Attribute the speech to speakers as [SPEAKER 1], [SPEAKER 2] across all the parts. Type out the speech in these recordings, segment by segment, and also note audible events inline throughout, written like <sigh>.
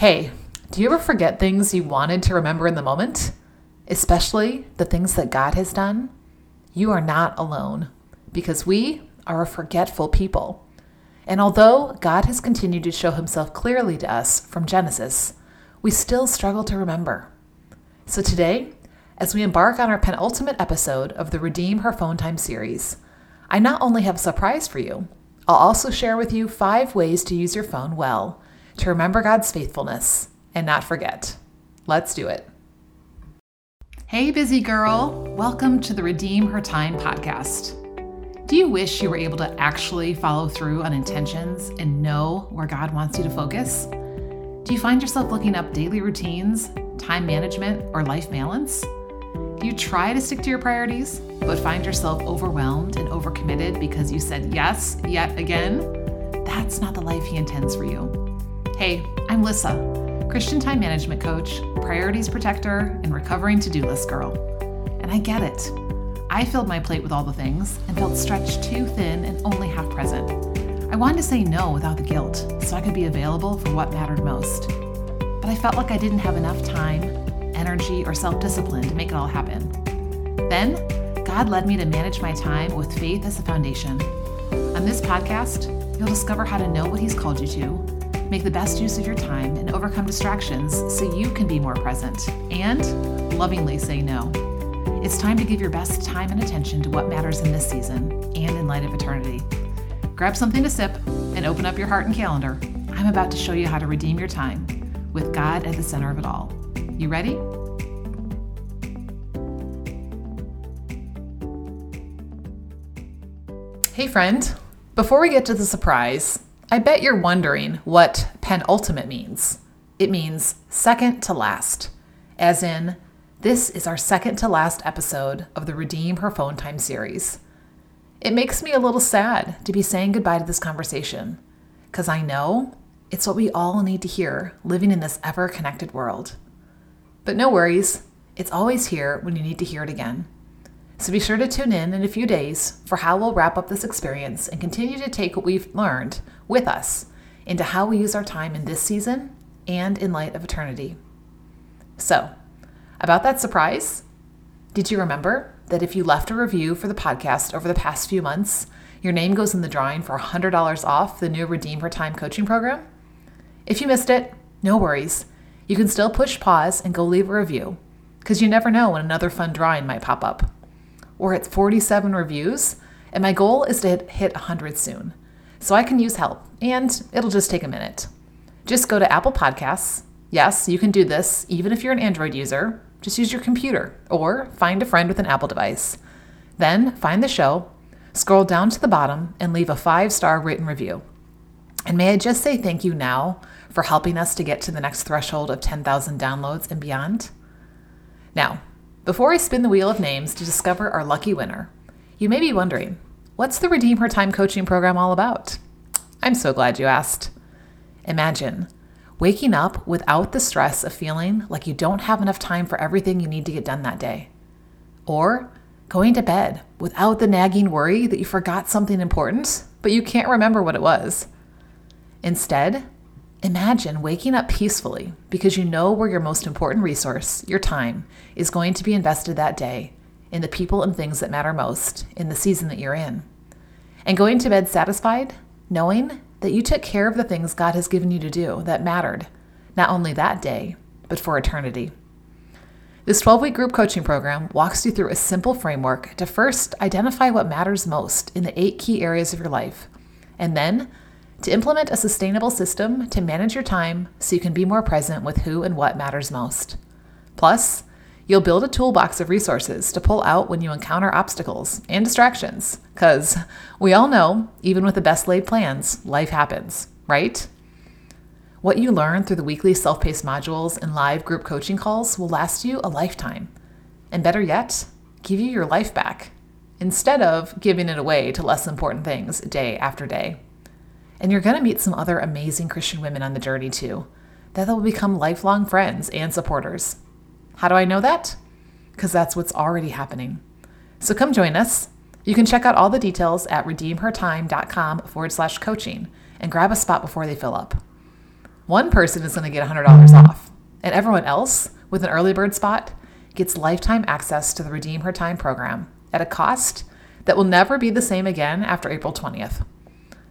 [SPEAKER 1] Hey, do you ever forget things you wanted to remember in the moment? Especially the things that God has done? You are not alone because we are a forgetful people. And although God has continued to show himself clearly to us from Genesis, we still struggle to remember. So today, as we embark on our penultimate episode of the Redeem Her Phone Time series, I not only have a surprise for you, I'll also share with you five ways to use your phone well to remember God's faithfulness and not forget. Let's do it. Hey, busy girl. Welcome to the Redeem Her Time podcast. Do you wish you were able to actually follow through on intentions and know where God wants you to focus? Do you find yourself looking up daily routines, time management, or life balance? Do you try to stick to your priorities, but find yourself overwhelmed and overcommitted because you said yes yet again? That's not the life He intends for you. Hey, I'm Lissa, Christian time management coach, priorities protector, and recovering to do list girl. And I get it. I filled my plate with all the things and felt stretched too thin and only half present. I wanted to say no without the guilt so I could be available for what mattered most. But I felt like I didn't have enough time energy, or self discipline to make it all happen. Then, God led me to manage my time with faith as a foundation. On this podcast, you'll discover how to know what He's called you to, make the best use of your time, and overcome distractions so you can be more present and lovingly say no. It's time to give your best time and attention to what matters in this season and in light of eternity. Grab something to sip and open up your heart and calendar. I'm about to show you how to redeem your time with God at the center of it all. You ready? Hey, friend. Before we get to the surprise, I bet you're wondering what penultimate means. It means second to last, as in, this is our second to last episode of the Redeem Her Phone Time series. It makes me a little sad to be saying goodbye to this conversation, because I know it's what we all need to hear living in this ever connected world. But no worries, it's always here when you need to hear it again. So be sure to tune in in a few days for how we'll wrap up this experience and continue to take what we've learned with us into how we use our time in this season and in light of eternity. So, about that surprise, did you remember that if you left a review for the podcast over the past few months, your name goes in the drawing for $100 off the new Redeem Her Time coaching program? If you missed it, no worries you can still push pause and go leave a review because you never know when another fun drawing might pop up. We're at 47 reviews, and my goal is to hit 100 soon. So I can use help, and it'll just take a minute. Just go to Apple Podcasts. Yes, you can do this even if you're an Android user. Just use your computer or find a friend with an Apple device. Then find the show, scroll down to the bottom, and leave a five star written review. And may I just say thank you now for helping us to get to the next threshold of 10,000 downloads and beyond? Now, before I spin the wheel of names to discover our lucky winner, you may be wondering what's the Redeem Her Time coaching program all about? I'm so glad you asked. Imagine waking up without the stress of feeling like you don't have enough time for everything you need to get done that day. Or going to bed without the nagging worry that you forgot something important, but you can't remember what it was. Instead, Imagine waking up peacefully because you know where your most important resource, your time, is going to be invested that day in the people and things that matter most in the season that you're in. And going to bed satisfied, knowing that you took care of the things God has given you to do that mattered, not only that day, but for eternity. This 12 week group coaching program walks you through a simple framework to first identify what matters most in the eight key areas of your life, and then to implement a sustainable system to manage your time so you can be more present with who and what matters most. Plus, you'll build a toolbox of resources to pull out when you encounter obstacles and distractions, because we all know, even with the best laid plans, life happens, right? What you learn through the weekly self paced modules and live group coaching calls will last you a lifetime. And better yet, give you your life back instead of giving it away to less important things day after day. And you're going to meet some other amazing Christian women on the journey too, that will become lifelong friends and supporters. How do I know that? Because that's what's already happening. So come join us. You can check out all the details at redeemhertime.com forward slash coaching and grab a spot before they fill up. one person is going to get $100 off, and everyone else with an early bird spot gets lifetime access to the Redeem Her Time program at a cost that will never be the same again after April 20th.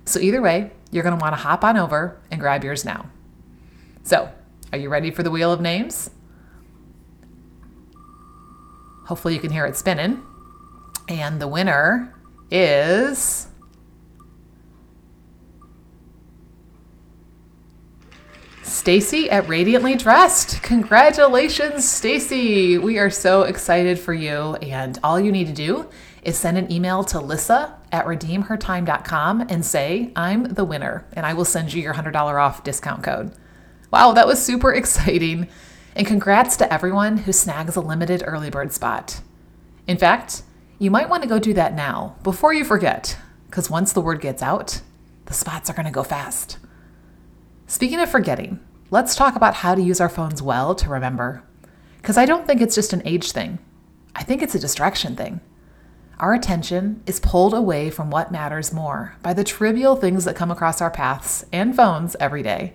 [SPEAKER 1] So, either way, you're going to want to hop on over and grab yours now. So, are you ready for the wheel of names? Hopefully, you can hear it spinning. And the winner is. Stacy at Radiantly Dressed. Congratulations, Stacy. We are so excited for you. And all you need to do is send an email to Lissa at redeemhertime.com and say, I'm the winner, and I will send you your $100 off discount code. Wow, that was super <laughs> exciting. And congrats to everyone who snags a limited early bird spot. In fact, you might want to go do that now before you forget, because once the word gets out, the spots are going to go fast. Speaking of forgetting, let's talk about how to use our phones well to remember. Because I don't think it's just an age thing, I think it's a distraction thing. Our attention is pulled away from what matters more by the trivial things that come across our paths and phones every day.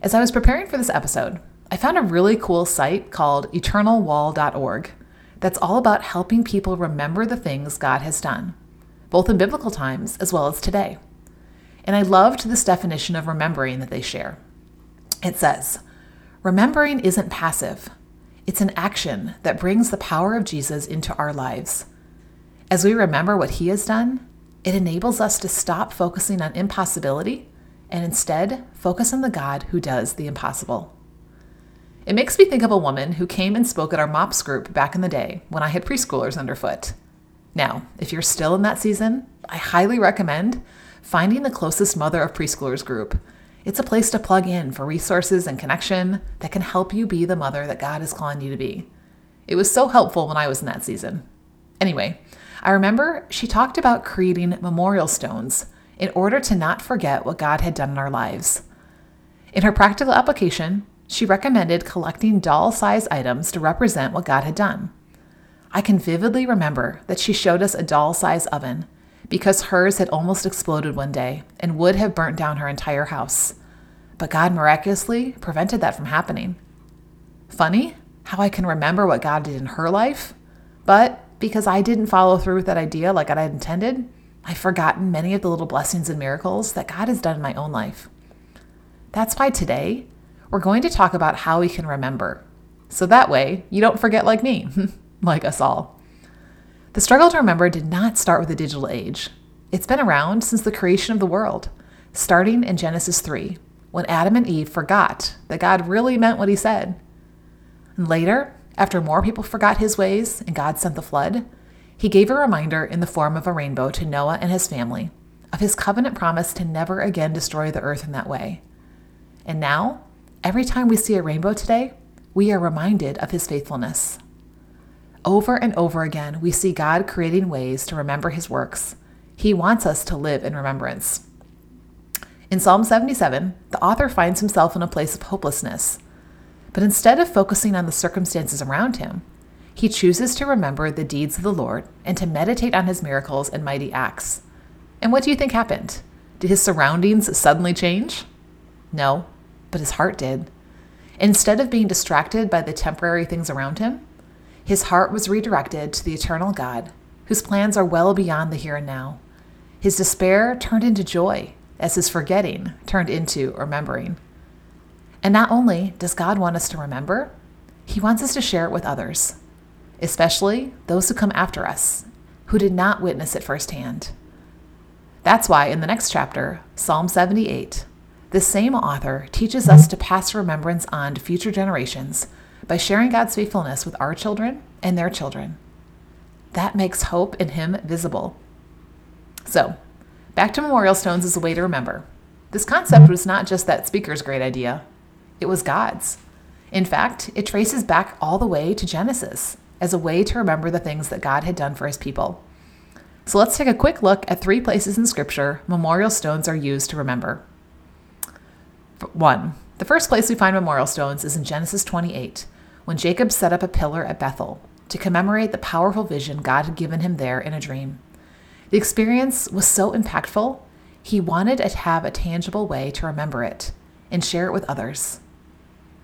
[SPEAKER 1] As I was preparing for this episode, I found a really cool site called eternalwall.org that's all about helping people remember the things God has done, both in biblical times as well as today. And I loved this definition of remembering that they share. It says, Remembering isn't passive, it's an action that brings the power of Jesus into our lives. As we remember what he has done, it enables us to stop focusing on impossibility and instead focus on the God who does the impossible. It makes me think of a woman who came and spoke at our MOPS group back in the day when I had preschoolers underfoot. Now, if you're still in that season, I highly recommend finding the closest mother of preschoolers group. It's a place to plug in for resources and connection that can help you be the mother that God is calling you to be. It was so helpful when I was in that season. Anyway, I remember she talked about creating memorial stones in order to not forget what God had done in our lives. In her practical application, she recommended collecting doll sized items to represent what God had done. I can vividly remember that she showed us a doll sized oven because hers had almost exploded one day and would have burnt down her entire house. But God miraculously prevented that from happening. Funny how I can remember what God did in her life, but because I didn't follow through with that idea like I had intended, I've forgotten many of the little blessings and miracles that God has done in my own life. That's why today we're going to talk about how we can remember. So that way you don't forget like me, <laughs> like us all. The struggle to remember did not start with the digital age. It's been around since the creation of the world, starting in Genesis 3, when Adam and Eve forgot that God really meant what he said. And later, after more people forgot his ways and God sent the flood, he gave a reminder in the form of a rainbow to Noah and his family of his covenant promise to never again destroy the earth in that way. And now, every time we see a rainbow today, we are reminded of his faithfulness. Over and over again, we see God creating ways to remember his works. He wants us to live in remembrance. In Psalm 77, the author finds himself in a place of hopelessness but instead of focusing on the circumstances around him, he chooses to remember the deeds of the Lord and to meditate on his miracles and mighty acts. And what do you think happened? Did his surroundings suddenly change? No, but his heart did. Instead of being distracted by the temporary things around him, his heart was redirected to the eternal God, whose plans are well beyond the here and now. His despair turned into joy, as his forgetting turned into remembering. And not only does God want us to remember, He wants us to share it with others, especially those who come after us, who did not witness it firsthand. That's why in the next chapter, Psalm 78, the same author teaches us to pass remembrance on to future generations by sharing God's faithfulness with our children and their children. That makes hope in Him visible. So, back to memorial stones as a way to remember. This concept was not just that speaker's great idea, it was God's. In fact, it traces back all the way to Genesis as a way to remember the things that God had done for his people. So let's take a quick look at three places in Scripture memorial stones are used to remember. One, the first place we find memorial stones is in Genesis 28, when Jacob set up a pillar at Bethel to commemorate the powerful vision God had given him there in a dream. The experience was so impactful, he wanted to have a tangible way to remember it and share it with others.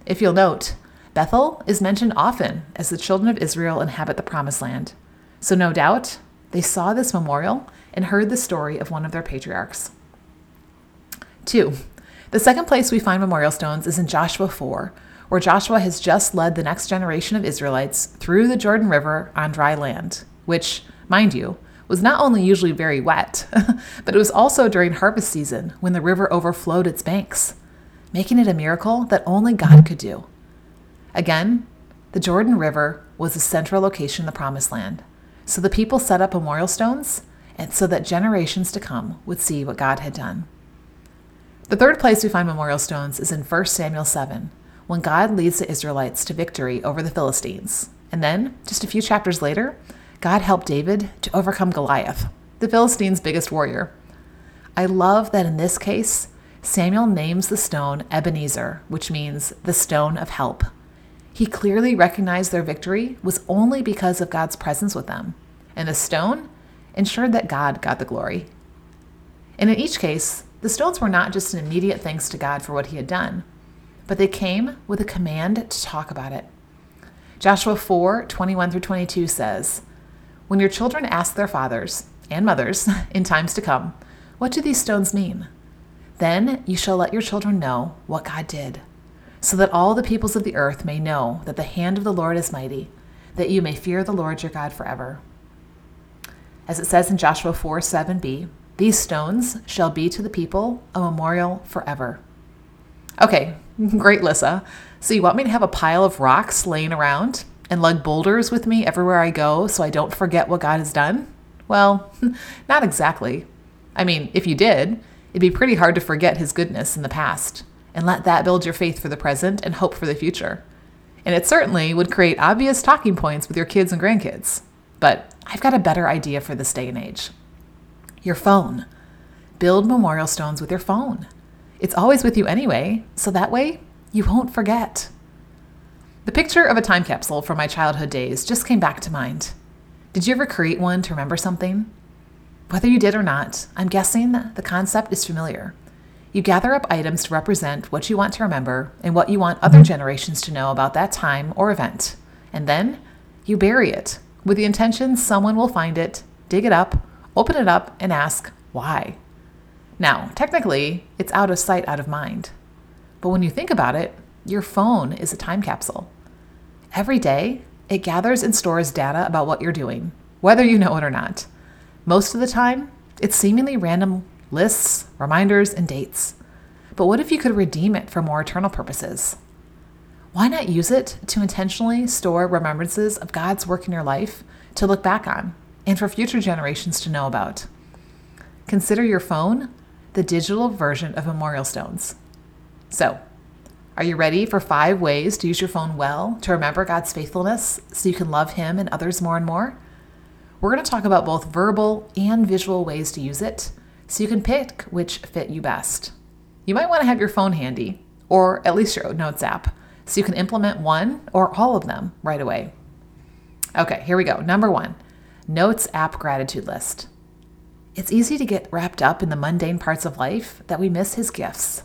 [SPEAKER 1] If you'll note, Bethel is mentioned often as the children of Israel inhabit the Promised Land. So, no doubt, they saw this memorial and heard the story of one of their patriarchs. Two, the second place we find memorial stones is in Joshua 4, where Joshua has just led the next generation of Israelites through the Jordan River on dry land, which, mind you, was not only usually very wet, <laughs> but it was also during harvest season when the river overflowed its banks, making it a miracle that only God mm-hmm. could do. Again, the Jordan River was a central location in the Promised Land, so the people set up memorial stones and so that generations to come would see what God had done. The third place we find memorial stones is in 1 Samuel 7, when God leads the Israelites to victory over the Philistines. And then, just a few chapters later, God helped David to overcome Goliath, the Philistines' biggest warrior. I love that in this case, Samuel names the stone Ebenezer, which means the stone of help. He clearly recognized their victory was only because of God's presence with them, and the stone ensured that God got the glory. And in each case, the stones were not just an immediate thanks to God for what he had done, but they came with a command to talk about it. Joshua 4 21 through 22 says, when your children ask their fathers and mothers <laughs> in times to come, What do these stones mean? Then you shall let your children know what God did, so that all the peoples of the earth may know that the hand of the Lord is mighty, that you may fear the Lord your God forever. As it says in Joshua 4 7b, these stones shall be to the people a memorial forever. Okay, <laughs> great, Lissa. So you want me to have a pile of rocks laying around and lug boulders with me everywhere I go so I don't forget what God has done? Well, <laughs> not exactly. I mean, if you did, it'd be pretty hard to forget his goodness in the past and let that build your faith for the present and hope for the future. And it certainly would create obvious talking points with your kids and grandkids. But I've got a better idea for this day and age your phone. Build memorial stones with your phone. It's always with you anyway, so that way you won't forget. The picture of a time capsule from my childhood days just came back to mind. Did you ever create one to remember something? Whether you did or not, I'm guessing the concept is familiar. You gather up items to represent what you want to remember and what you want other mm-hmm. generations to know about that time or event. And then you bury it with the intention someone will find it, dig it up, open it up, and ask, why? Now, technically, it's out of sight, out of mind. But when you think about it, your phone is a time capsule. Every day, it gathers and stores data about what you're doing, whether you know it or not. Most of the time, it's seemingly random lists, reminders, and dates. But what if you could redeem it for more eternal purposes? Why not use it to intentionally store remembrances of God's work in your life to look back on and for future generations to know about? Consider your phone the digital version of memorial stones. So, are you ready for five ways to use your phone well to remember God's faithfulness so you can love Him and others more and more? We're going to talk about both verbal and visual ways to use it so you can pick which fit you best. You might want to have your phone handy, or at least your Notes app, so you can implement one or all of them right away. Okay, here we go. Number one Notes app gratitude list. It's easy to get wrapped up in the mundane parts of life that we miss His gifts.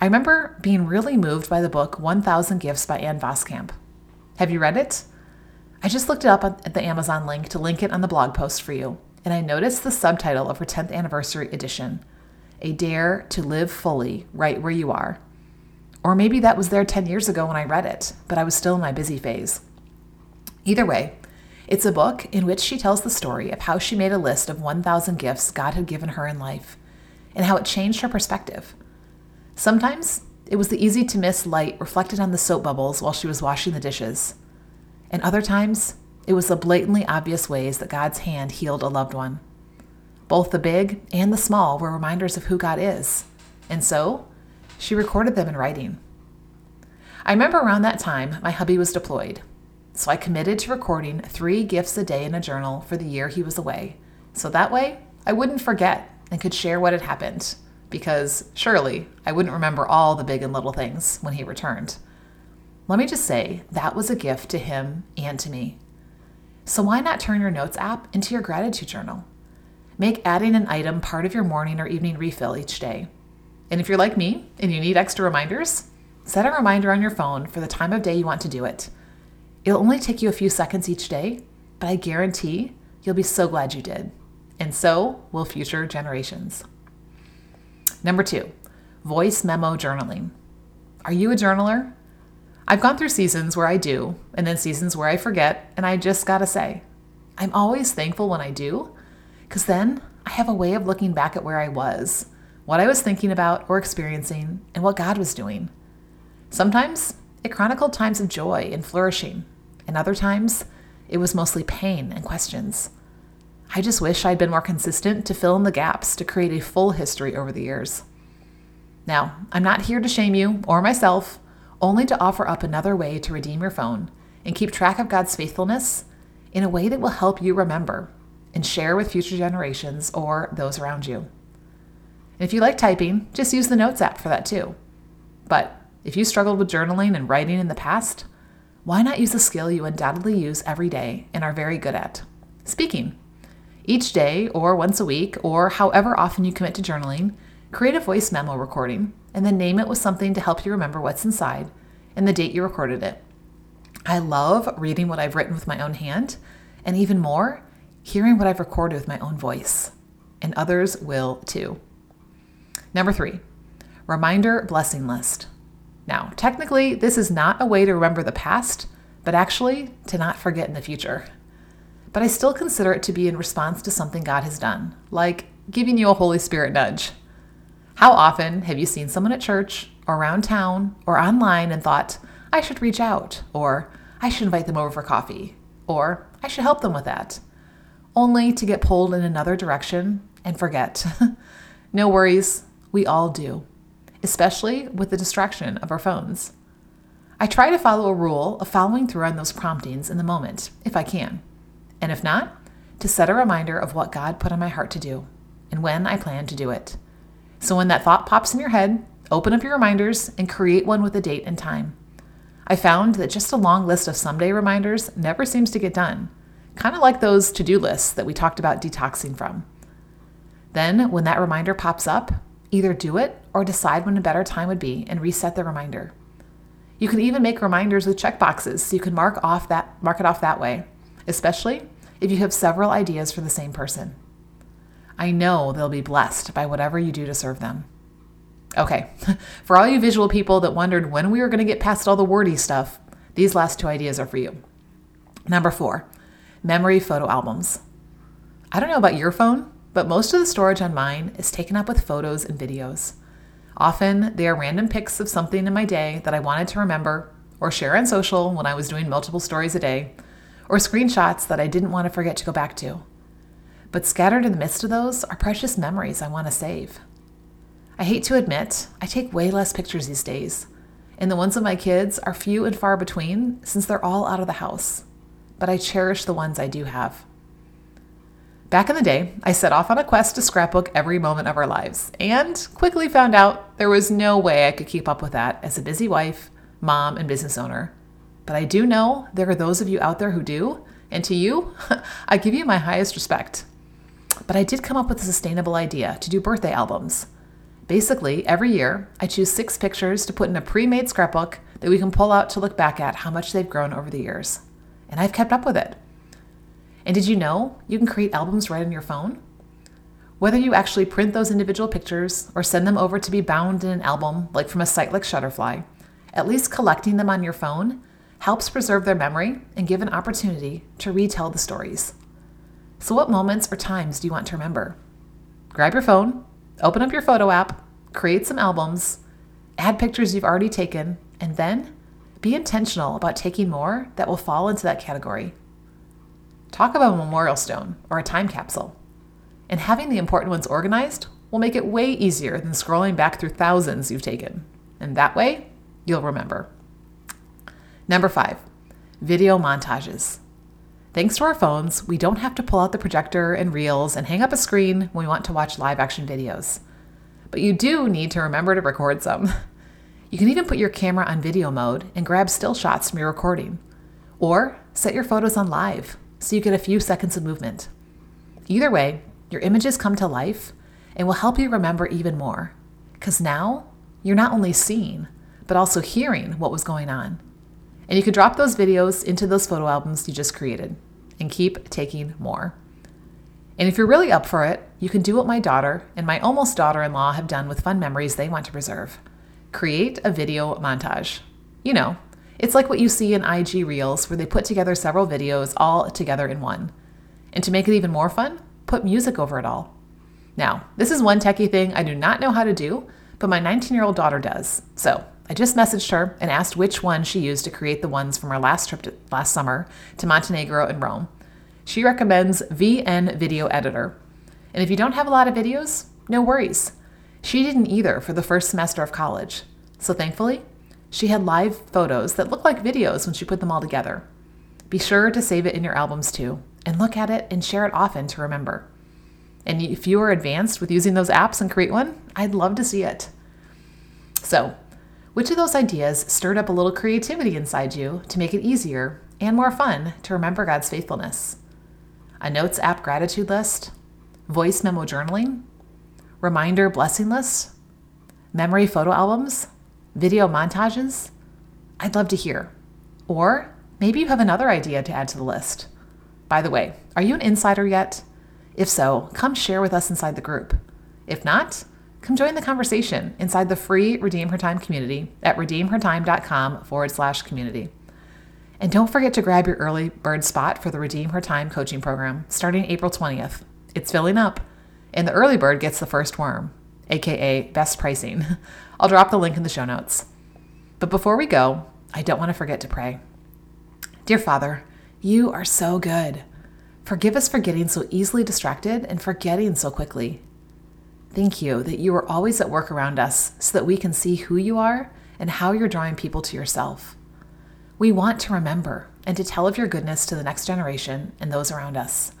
[SPEAKER 1] I remember being really moved by the book 1000 Gifts by Ann Voskamp. Have you read it? I just looked it up at the Amazon link to link it on the blog post for you, and I noticed the subtitle of her 10th anniversary edition A Dare to Live Fully Right Where You Are. Or maybe that was there 10 years ago when I read it, but I was still in my busy phase. Either way, it's a book in which she tells the story of how she made a list of 1,000 gifts God had given her in life and how it changed her perspective. Sometimes it was the easy to miss light reflected on the soap bubbles while she was washing the dishes. And other times, it was the blatantly obvious ways that God's hand healed a loved one. Both the big and the small were reminders of who God is, and so she recorded them in writing. I remember around that time, my hubby was deployed, so I committed to recording three gifts a day in a journal for the year he was away, so that way I wouldn't forget and could share what had happened because surely I wouldn't remember all the big and little things when he returned. Let me just say, that was a gift to him and to me. So why not turn your notes app into your gratitude journal? Make adding an item part of your morning or evening refill each day. And if you're like me and you need extra reminders, set a reminder on your phone for the time of day you want to do it. It'll only take you a few seconds each day, but I guarantee you'll be so glad you did. And so will future generations. Number two, voice memo journaling. Are you a journaler? I've gone through seasons where I do, and then seasons where I forget, and I just gotta say, I'm always thankful when I do, because then I have a way of looking back at where I was, what I was thinking about or experiencing, and what God was doing. Sometimes it chronicled times of joy and flourishing, and other times it was mostly pain and questions. I just wish I'd been more consistent to fill in the gaps to create a full history over the years. Now, I'm not here to shame you or myself only to offer up another way to redeem your phone and keep track of God's faithfulness in a way that will help you remember and share with future generations or those around you. And if you like typing, just use the Notes app for that too. But if you struggled with journaling and writing in the past, why not use a skill you undoubtedly use every day and are very good at? Speaking. Each day, or once a week, or however often you commit to journaling, create a voice memo recording and then name it with something to help you remember what's inside and the date you recorded it. I love reading what I've written with my own hand, and even more, hearing what I've recorded with my own voice. And others will too. Number three, reminder blessing list. Now, technically, this is not a way to remember the past, but actually to not forget in the future. But I still consider it to be in response to something God has done, like giving you a Holy Spirit nudge. How often have you seen someone at church or around town or online and thought, I should reach out, or I should invite them over for coffee, or I should help them with that, only to get pulled in another direction and forget? <laughs> no worries, we all do, especially with the distraction of our phones. I try to follow a rule of following through on those promptings in the moment, if I can, and if not, to set a reminder of what God put on my heart to do and when I plan to do it. So when that thought pops in your head, open up your reminders and create one with a date and time. I found that just a long list of someday reminders never seems to get done, kind of like those to do lists that we talked about detoxing from. Then, when that reminder pops up, either do it or decide when a better time would be and reset the reminder. You can even make reminders with checkboxes so you can mark off that mark it off that way, especially if you have several ideas for the same person. I know they'll be blessed by whatever you do to serve them. Okay, <laughs> for all you visual people that wondered when we were going to get past all the wordy stuff, these last two ideas are for you. Number four, memory photo albums. I don't know about your phone, but most of the storage on mine is taken up with photos and videos. Often they are random pics of something in my day that I wanted to remember or share on social when I was doing multiple stories a day, or screenshots that I didn't want to forget to go back to. But scattered in the midst of those are precious memories I want to save. I hate to admit, I take way less pictures these days, and the ones of my kids are few and far between since they're all out of the house. But I cherish the ones I do have. Back in the day, I set off on a quest to scrapbook every moment of our lives, and quickly found out there was no way I could keep up with that as a busy wife, mom, and business owner. But I do know there are those of you out there who do, and to you, <laughs> I give you my highest respect. But I did come up with a sustainable idea to do birthday albums. Basically, every year, I choose six pictures to put in a pre made scrapbook that we can pull out to look back at how much they've grown over the years. And I've kept up with it. And did you know you can create albums right on your phone? Whether you actually print those individual pictures or send them over to be bound in an album, like from a site like Shutterfly, at least collecting them on your phone helps preserve their memory and give an opportunity to retell the stories. So, what moments or times do you want to remember? Grab your phone, open up your photo app, create some albums, add pictures you've already taken, and then be intentional about taking more that will fall into that category. Talk about a memorial stone or a time capsule. And having the important ones organized will make it way easier than scrolling back through thousands you've taken. And that way, you'll remember. Number five, video montages. Thanks to our phones, we don't have to pull out the projector and reels and hang up a screen when we want to watch live action videos. But you do need to remember to record some. <laughs> You can even put your camera on video mode and grab still shots from your recording. Or set your photos on live so you get a few seconds of movement. Either way, your images come to life and will help you remember even more. Because now you're not only seeing, but also hearing what was going on. And you can drop those videos into those photo albums you just created and keep taking more. And if you're really up for it, you can do what my daughter and my almost daughter in law have done with fun memories they want to preserve create a video montage. You know, it's like what you see in IG Reels, where they put together several videos all together in one. And to make it even more fun, put music over it all. Now, this is one techie thing I do not know how to do, but my 19 year old daughter does. So I just messaged her and asked which one she used to create the ones from our last trip to, last summer to Montenegro and Rome. She recommends VN Video Editor. And if you don't have a lot of videos, no worries. She didn't either for the first semester of college. So thankfully, she had live photos that looked like videos when she put them all together. Be sure to save it in your albums too, and look at it and share it often to remember. And if you are advanced with using those apps and create one, I'd love to see it. So, which of those ideas stirred up a little creativity inside you to make it easier and more fun to remember God's faithfulness? a notes app gratitude list, voice memo journaling, reminder blessing list, memory photo albums, video montages? I'd love to hear. Or maybe you have another idea to add to the list. By the way, are you an insider yet? If so, come share with us inside the group. If not, come join the conversation inside the free Redeem Her Time community at redeemhertime.com forward slash community. And don't forget to grab your early bird spot for the Redeem Her Time coaching program starting April 20th. It's filling up, and the early bird gets the first worm, aka best pricing. <laughs> I'll drop the link in the show notes. But before we go, I don't want to forget to pray. Dear Father, you are so good. Forgive us for getting so easily distracted and forgetting so quickly. Thank you that you are always at work around us so that we can see who you are and how you're drawing people to yourself. We want to remember and to tell of your goodness to the next generation and those around us.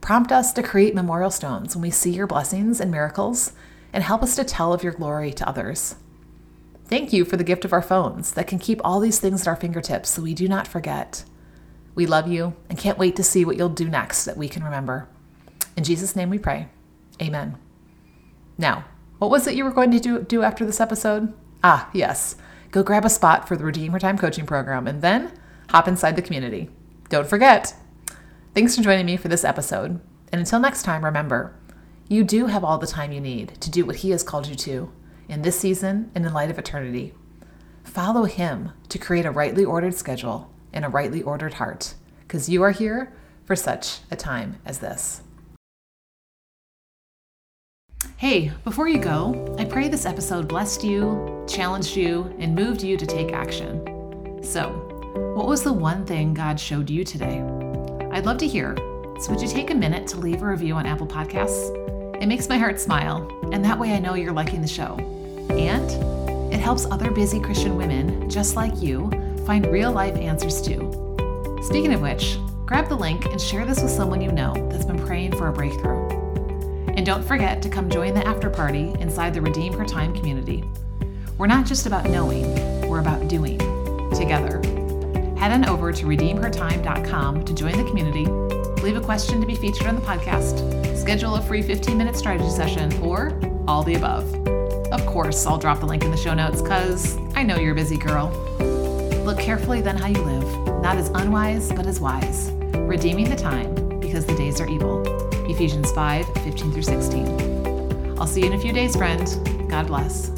[SPEAKER 1] Prompt us to create memorial stones when we see your blessings and miracles, and help us to tell of your glory to others. Thank you for the gift of our phones that can keep all these things at our fingertips so we do not forget. We love you and can't wait to see what you'll do next that we can remember. In Jesus' name we pray. Amen. Now, what was it you were going to do, do after this episode? Ah, yes go grab a spot for the Redeem Her Time coaching program and then hop inside the community. Don't forget. Thanks for joining me for this episode. And until next time, remember, you do have all the time you need to do what He has called you to in this season and in light of eternity. Follow Him to create a rightly ordered schedule and a rightly ordered heart, because you are here for such a time as this. Hey, before you go, I pray this episode blessed you, challenged you, and moved you to take action. So, what was the one thing God showed you today? I'd love to hear. So, would you take a minute to leave a review on Apple Podcasts? It makes my heart smile, and that way I know you're liking the show. And it helps other busy Christian women just like you find real life answers too. Speaking of which, grab the link and share this with someone you know that's been praying for a breakthrough. And don't forget to come join the after party inside the Redeem Her Time community. We're not just about knowing, we're about doing together. Head on over to redeemhertime.com to join the community, leave a question to be featured on the podcast, schedule a free 15 minute strategy session, or all the above. Of course, I'll drop the link in the show notes because I know you're a busy girl. Look carefully then how you live, not as unwise, but as wise, redeeming the time because the days are evil. Ephesians 5 15 through 16. I'll see you in a few days, friend. God bless.